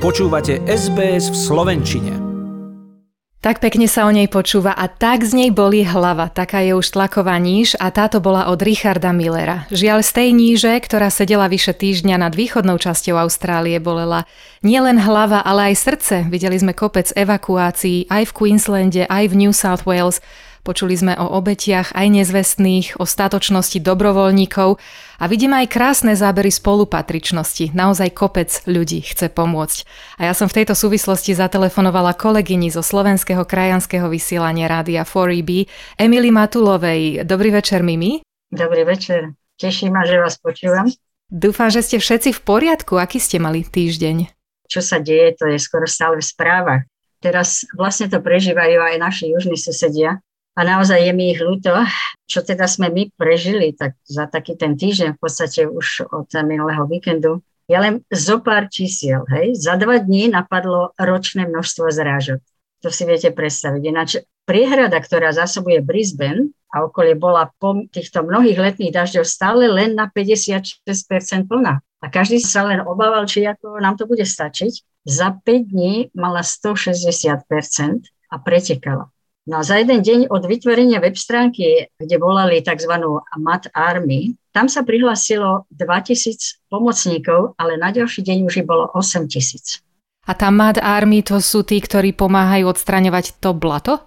Počúvate SBS v Slovenčine. Tak pekne sa o nej počúva a tak z nej boli hlava. Taká je už tlaková níž a táto bola od Richarda Millera. Žiaľ z tej níže, ktorá sedela vyše týždňa nad východnou časťou Austrálie, bolela nielen hlava, ale aj srdce. Videli sme kopec evakuácií aj v Queenslande, aj v New South Wales Počuli sme o obetiach aj nezvestných, o statočnosti dobrovoľníkov a vidíme aj krásne zábery spolupatričnosti. Naozaj kopec ľudí chce pomôcť. A ja som v tejto súvislosti zatelefonovala kolegyni zo slovenského krajanského vysielania Rádia 4EB, Emily Matulovej. Dobrý večer, Mimi. Dobrý večer. Teší ma, že vás počúvam. Dúfam, že ste všetci v poriadku. Aký ste mali týždeň? Čo sa deje, to je skoro stále v správach. Teraz vlastne to prežívajú aj naši južní susedia, a naozaj je mi ich ľúto, čo teda sme my prežili tak za taký ten týždeň, v podstate už od minulého víkendu. Ja len zo pár čísiel, hej, za dva dní napadlo ročné množstvo zrážok. To si viete predstaviť. Ináč priehrada, ktorá zásobuje Brisbane a okolie bola po týchto mnohých letných dažďov stále len na 56% plná. A každý sa len obával, či ako nám to bude stačiť. Za 5 dní mala 160% a pretekala. No a za jeden deň od vytvorenia web stránky, kde volali tzv. Mat Army, tam sa prihlásilo 2000 pomocníkov, ale na ďalší deň už bolo 8000. A tá Mad Army to sú tí, ktorí pomáhajú odstraňovať to blato?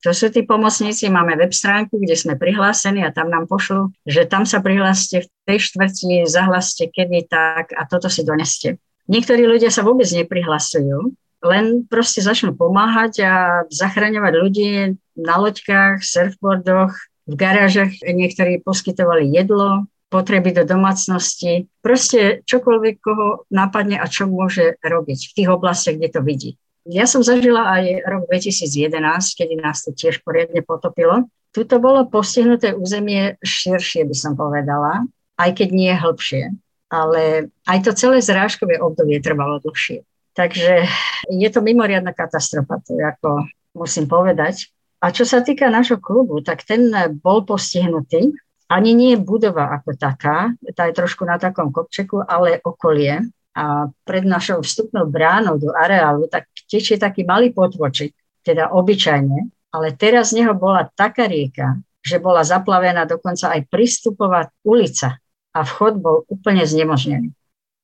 To sú tí pomocníci, máme web stránku, kde sme prihlásení a tam nám pošlu, že tam sa prihláste v tej štvrti, zahlaste kedy tak a toto si doneste. Niektorí ľudia sa vôbec neprihlasujú, len proste začnú pomáhať a zachraňovať ľudí na loďkách, surfboardoch, v garážach niektorí poskytovali jedlo, potreby do domácnosti, proste čokoľvek koho napadne a čo môže robiť v tých oblastiach, kde to vidí. Ja som zažila aj rok 2011, kedy nás to tiež poriadne potopilo. Tuto bolo postihnuté územie širšie, by som povedala, aj keď nie hĺbšie. Ale aj to celé zrážkové obdobie trvalo dlhšie. Takže je to mimoriadná katastrofa, to ako musím povedať. A čo sa týka nášho klubu, tak ten bol postihnutý. Ani nie je budova ako taká, tá je trošku na takom kopčeku, ale okolie. A pred našou vstupnou bránou do areálu tak tečie taký malý potvočik, teda obyčajne, ale teraz z neho bola taká rieka, že bola zaplavená dokonca aj prístupová ulica a vchod bol úplne znemožnený.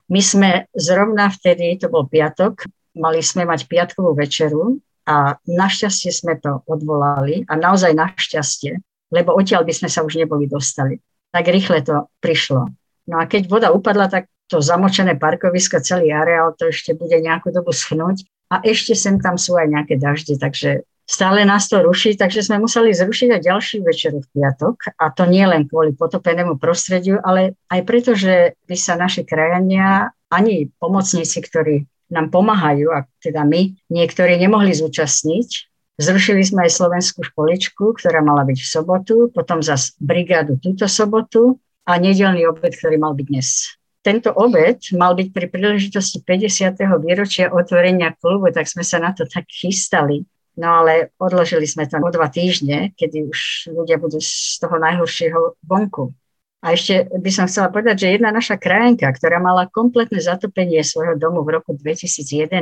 My sme zrovna vtedy, to bol piatok, mali sme mať piatkovú večeru a našťastie sme to odvolali a naozaj našťastie, lebo odtiaľ by sme sa už neboli dostali. Tak rýchle to prišlo. No a keď voda upadla, tak to zamočené parkovisko, celý areál, to ešte bude nejakú dobu schnúť a ešte sem tam sú aj nejaké dažde, takže stále nás to ruší, takže sme museli zrušiť aj ďalší večer v piatok a to nie len kvôli potopenému prostrediu, ale aj preto, že by sa naši krajania, ani pomocníci, ktorí nám pomáhajú, a teda my, niektorí nemohli zúčastniť. Zrušili sme aj slovenskú školičku, ktorá mala byť v sobotu, potom zase brigádu túto sobotu a nedelný obed, ktorý mal byť dnes. Tento obed mal byť pri príležitosti 50. výročia otvorenia klubu, tak sme sa na to tak chystali No ale odložili sme to o dva týždne, kedy už ľudia budú z toho najhoršieho vonku. A ešte by som chcela povedať, že jedna naša krajenka, ktorá mala kompletné zatopenie svojho domu v roku 2011,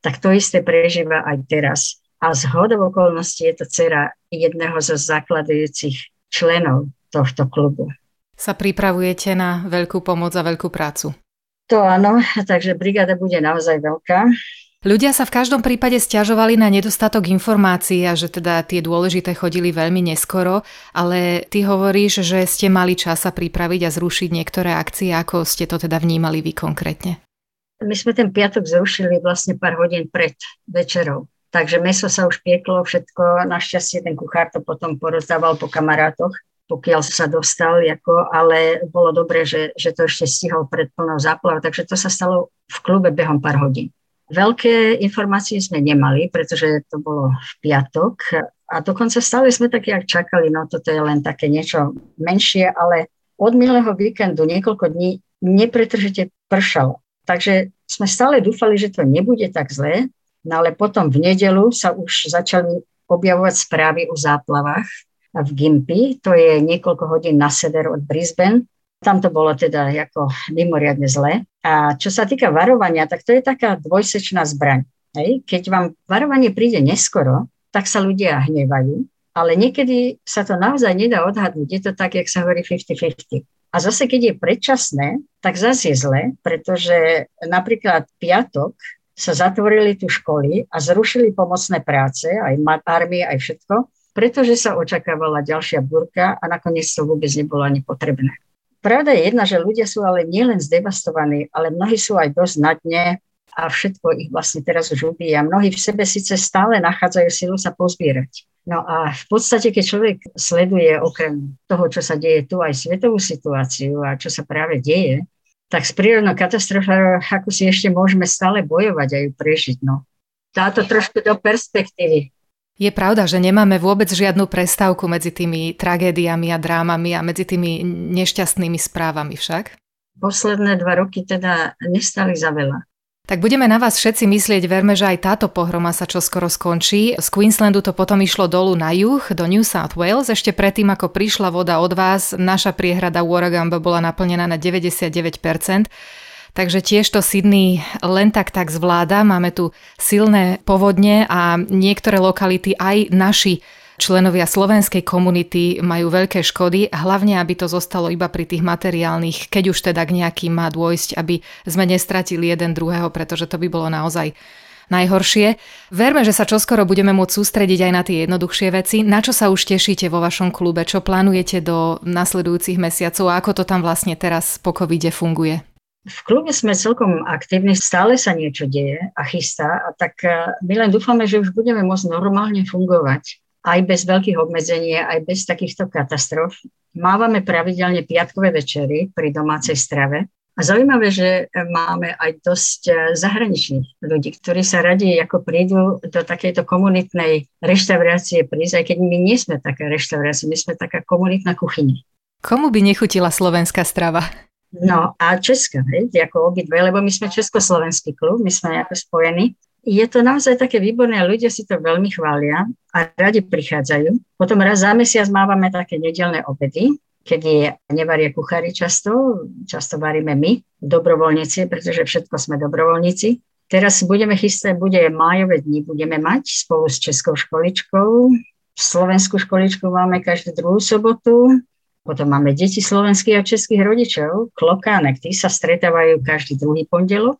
tak to isté prežíva aj teraz. A z hodov okolností je to dcera jedného zo zakladujúcich členov tohto klubu. Sa pripravujete na veľkú pomoc a veľkú prácu? To áno, takže brigáda bude naozaj veľká. Ľudia sa v každom prípade stiažovali na nedostatok informácií a že teda tie dôležité chodili veľmi neskoro, ale ty hovoríš, že ste mali čas sa pripraviť a zrušiť niektoré akcie, ako ste to teda vnímali vy konkrétne? My sme ten piatok zrušili vlastne pár hodín pred večerou. Takže meso sa už pieklo, všetko. Našťastie ten kuchár to potom porozdával po kamarátoch, pokiaľ sa dostal, ako, ale bolo dobré, že, že to ešte stihol pred plnou záplavou. Takže to sa stalo v klube behom pár hodín. Veľké informácie sme nemali, pretože to bolo v piatok. A dokonca stále sme tak jak čakali, no toto je len také niečo menšie, ale od minulého víkendu niekoľko dní nepretržite pršalo. Takže sme stále dúfali, že to nebude tak zlé, no ale potom v nedelu sa už začali objavovať správy o záplavách v Gimpy, to je niekoľko hodín na sever od Brisbane Tam to bolo teda ako mimoriadne zle. A čo sa týka varovania, tak to je taká dvojsečná zbraň. Hej? Keď vám varovanie príde neskoro, tak sa ľudia hnevajú, ale niekedy sa to naozaj nedá odhadnúť. Je to tak, jak sa hovorí 50-50. A zase, keď je predčasné, tak zase je zle, pretože napríklad piatok sa zatvorili tu školy a zrušili pomocné práce, aj armie, aj všetko, pretože sa očakávala ďalšia burka a nakoniec to vôbec nebolo ani potrebné. Pravda je jedna, že ľudia sú ale nielen zdevastovaní, ale mnohí sú aj dosť na dne a všetko ich vlastne teraz už ubíja. Mnohí v sebe síce stále nachádzajú silu sa pozbierať. No a v podstate, keď človek sleduje okrem toho, čo sa deje tu, aj svetovú situáciu a čo sa práve deje, tak s prírodnou katastrofou, ako si ešte môžeme stále bojovať a ju prežiť. No. Táto trošku do perspektívy je pravda, že nemáme vôbec žiadnu prestávku medzi tými tragédiami a drámami a medzi tými nešťastnými správami však? Posledné dva roky teda nestali za veľa. Tak budeme na vás všetci myslieť, verme, že aj táto pohroma sa čoskoro skončí. Z Queenslandu to potom išlo dolu na juh, do New South Wales. Ešte predtým, ako prišla voda od vás, naša priehrada Warragamba bola naplnená na 99%. Takže tiež to Sydney len tak tak zvláda. Máme tu silné povodne a niektoré lokality aj naši členovia slovenskej komunity majú veľké škody, hlavne aby to zostalo iba pri tých materiálnych, keď už teda k nejakým má dôjsť, aby sme nestratili jeden druhého, pretože to by bolo naozaj najhoršie. Verme, že sa čoskoro budeme môcť sústrediť aj na tie jednoduchšie veci. Na čo sa už tešíte vo vašom klube? Čo plánujete do nasledujúcich mesiacov a ako to tam vlastne teraz po covide funguje? V klube sme celkom aktívni, stále sa niečo deje a chystá, a tak e, my len dúfame, že už budeme môcť normálne fungovať, aj bez veľkých obmedzení, aj bez takýchto katastrof. Mávame pravidelne piatkové večery pri domácej strave a zaujímavé, že máme aj dosť e, zahraničných ľudí, ktorí sa radi ako prídu do takejto komunitnej reštaurácie prísť, aj keď my nie sme taká reštaurácia, my sme taká komunitná kuchyňa. Komu by nechutila slovenská strava? No a Česka, hej, ako obidve, lebo my sme československý klub, my sme ako spojení. Je to naozaj také výborné ľudia si to veľmi chvália a radi prichádzajú. Potom raz za mesiac mávame také nedelné obedy, je, nevaria kuchári často, často varíme my, dobrovoľníci, pretože všetko sme dobrovoľníci. Teraz budeme chystať, bude májové dni, budeme mať spolu s Českou školičkou. Slovenskú školičku máme každú druhú sobotu, potom máme deti slovenských a českých rodičov, klokánek, tí sa stretávajú každý druhý pondelok.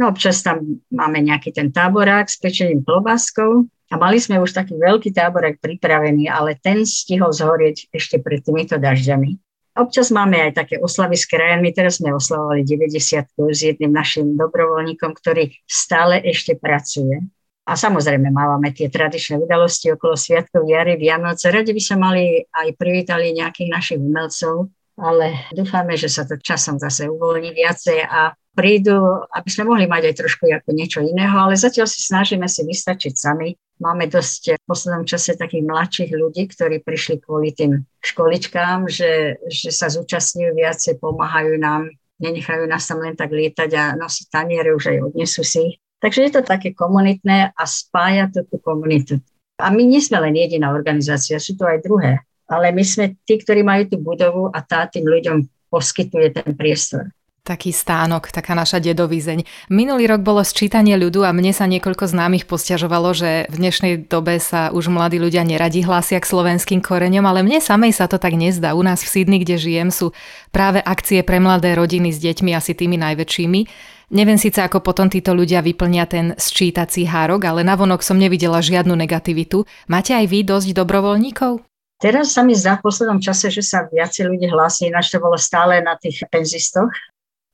No občas tam máme nejaký ten táborák s pečením klobáskou a mali sme už taký veľký táborák pripravený, ale ten stihol zhorieť ešte pred týmito dažďami. Občas máme aj také oslavy s krajami. Teraz sme oslavovali 90 s jedným našim dobrovoľníkom, ktorý stále ešte pracuje. A samozrejme máme tie tradičné udalosti okolo Sviatkov Jary, Vianoce. Radi by sa mali aj privítali nejakých našich umelcov, ale dúfame, že sa to časom zase uvoľní viacej a prídu, aby sme mohli mať aj trošku ako niečo iného, ale zatiaľ si snažíme si vystačiť sami. Máme dosť v poslednom čase takých mladších ľudí, ktorí prišli kvôli tým školičkám, že, že sa zúčastňujú viacej, pomáhajú nám, nenechajú nás tam len tak lietať a nosiť taniere, už aj odnesú si. Takže je to také komunitné a spája to tú komunitu. A my nie sme len jediná organizácia, sú to aj druhé. Ale my sme tí, ktorí majú tú budovu a tá tým ľuďom poskytuje ten priestor. Taký stánok, taká naša dedovizeň. Minulý rok bolo sčítanie ľudu a mne sa niekoľko známych posťažovalo, že v dnešnej dobe sa už mladí ľudia neradi hlásia k slovenským koreňom, ale mne samej sa to tak nezdá. U nás v Sydney, kde žijem, sú práve akcie pre mladé rodiny s deťmi asi tými najväčšími. Neviem síce, ako potom títo ľudia vyplnia ten sčítací hárok, ale navonok som nevidela žiadnu negativitu. Máte aj vy dosť dobrovoľníkov? Teraz sa mi zdá v poslednom čase, že sa viacej ľudí hlási, ináč to bolo stále na tých penzistoch.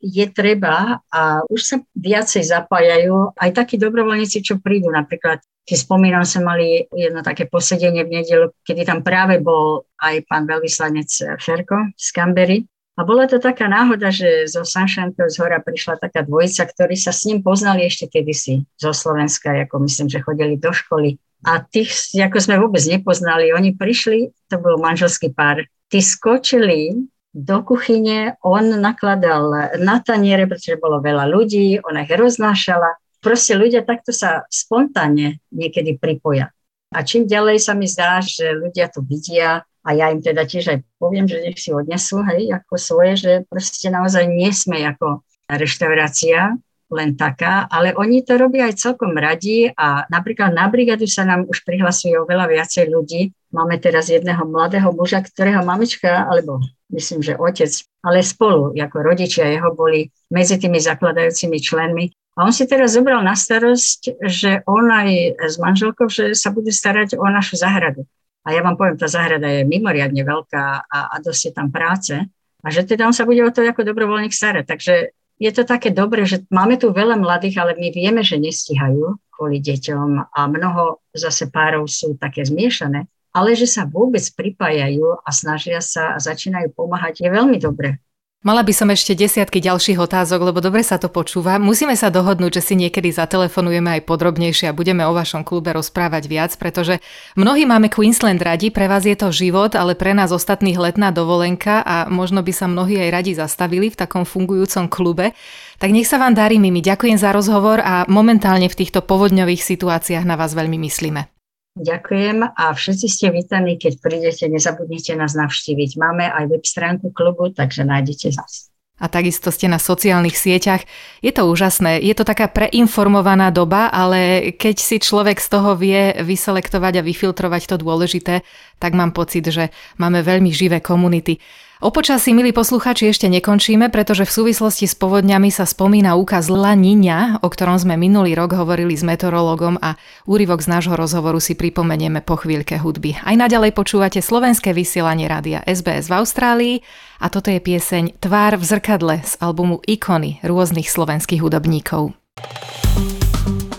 Je treba a už sa viacej zapájajú aj takí dobrovoľníci, čo prídu. Napríklad, keď spomínam, sme mali jedno také posedenie v nedelu, kedy tam práve bol aj pán veľvyslanec Ferko z Cambery a bola to taká náhoda, že zo Sanšankov z hora prišla taká dvojica, ktorí sa s ním poznali ešte kedysi zo Slovenska, ako myslím, že chodili do školy. A tých, ako sme vôbec nepoznali, oni prišli, to bol manželský pár, tí skočili do kuchyne, on nakladal na taniere, pretože bolo veľa ľudí, ona ich roznášala. Proste ľudia takto sa spontánne niekedy pripoja. A čím ďalej sa mi zdá, že ľudia to vidia, a ja im teda tiež aj poviem, že nech si odnesú, hej, ako svoje, že proste naozaj nie sme ako reštaurácia, len taká, ale oni to robia aj celkom radi a napríklad na brigadu sa nám už prihlasuje oveľa viacej ľudí. Máme teraz jedného mladého muža, ktorého mamička, alebo myslím, že otec, ale spolu, ako rodičia jeho boli medzi tými zakladajúcimi členmi. A on si teraz zobral na starosť, že on aj s manželkou, že sa bude starať o našu záhradu. A ja vám poviem, tá záhrada je mimoriadne veľká a, a dosť je tam práce. A že teda on sa bude o to ako dobrovoľník starať. Takže je to také dobre, že máme tu veľa mladých, ale my vieme, že nestihajú kvôli deťom a mnoho zase párov sú také zmiešané, ale že sa vôbec pripájajú a snažia sa a začínajú pomáhať, je veľmi dobré. Mala by som ešte desiatky ďalších otázok, lebo dobre sa to počúva. Musíme sa dohodnúť, že si niekedy zatelefonujeme aj podrobnejšie a budeme o vašom klube rozprávať viac, pretože mnohí máme Queensland radi, pre vás je to život, ale pre nás ostatných letná dovolenka a možno by sa mnohí aj radi zastavili v takom fungujúcom klube. Tak nech sa vám darí, Mimi. Ďakujem za rozhovor a momentálne v týchto povodňových situáciách na vás veľmi myslíme. Ďakujem a všetci ste vítaní, keď prídete, nezabudnite nás navštíviť. Máme aj web stránku klubu, takže nájdete nás. A takisto ste na sociálnych sieťach. Je to úžasné, je to taká preinformovaná doba, ale keď si človek z toho vie vyselektovať a vyfiltrovať to dôležité, tak mám pocit, že máme veľmi živé komunity. O počasí, milí posluchači, ešte nekončíme, pretože v súvislosti s povodňami sa spomína úkaz La Niña, o ktorom sme minulý rok hovorili s meteorológom a úryvok z nášho rozhovoru si pripomenieme po chvíľke hudby. Aj naďalej počúvate slovenské vysielanie rádia SBS v Austrálii a toto je pieseň Tvár v zrkadle z albumu Ikony rôznych slovenských hudobníkov.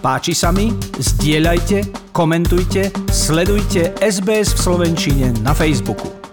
Páči sa mi? Zdieľajte, komentujte, sledujte SBS v Slovenčine na Facebooku.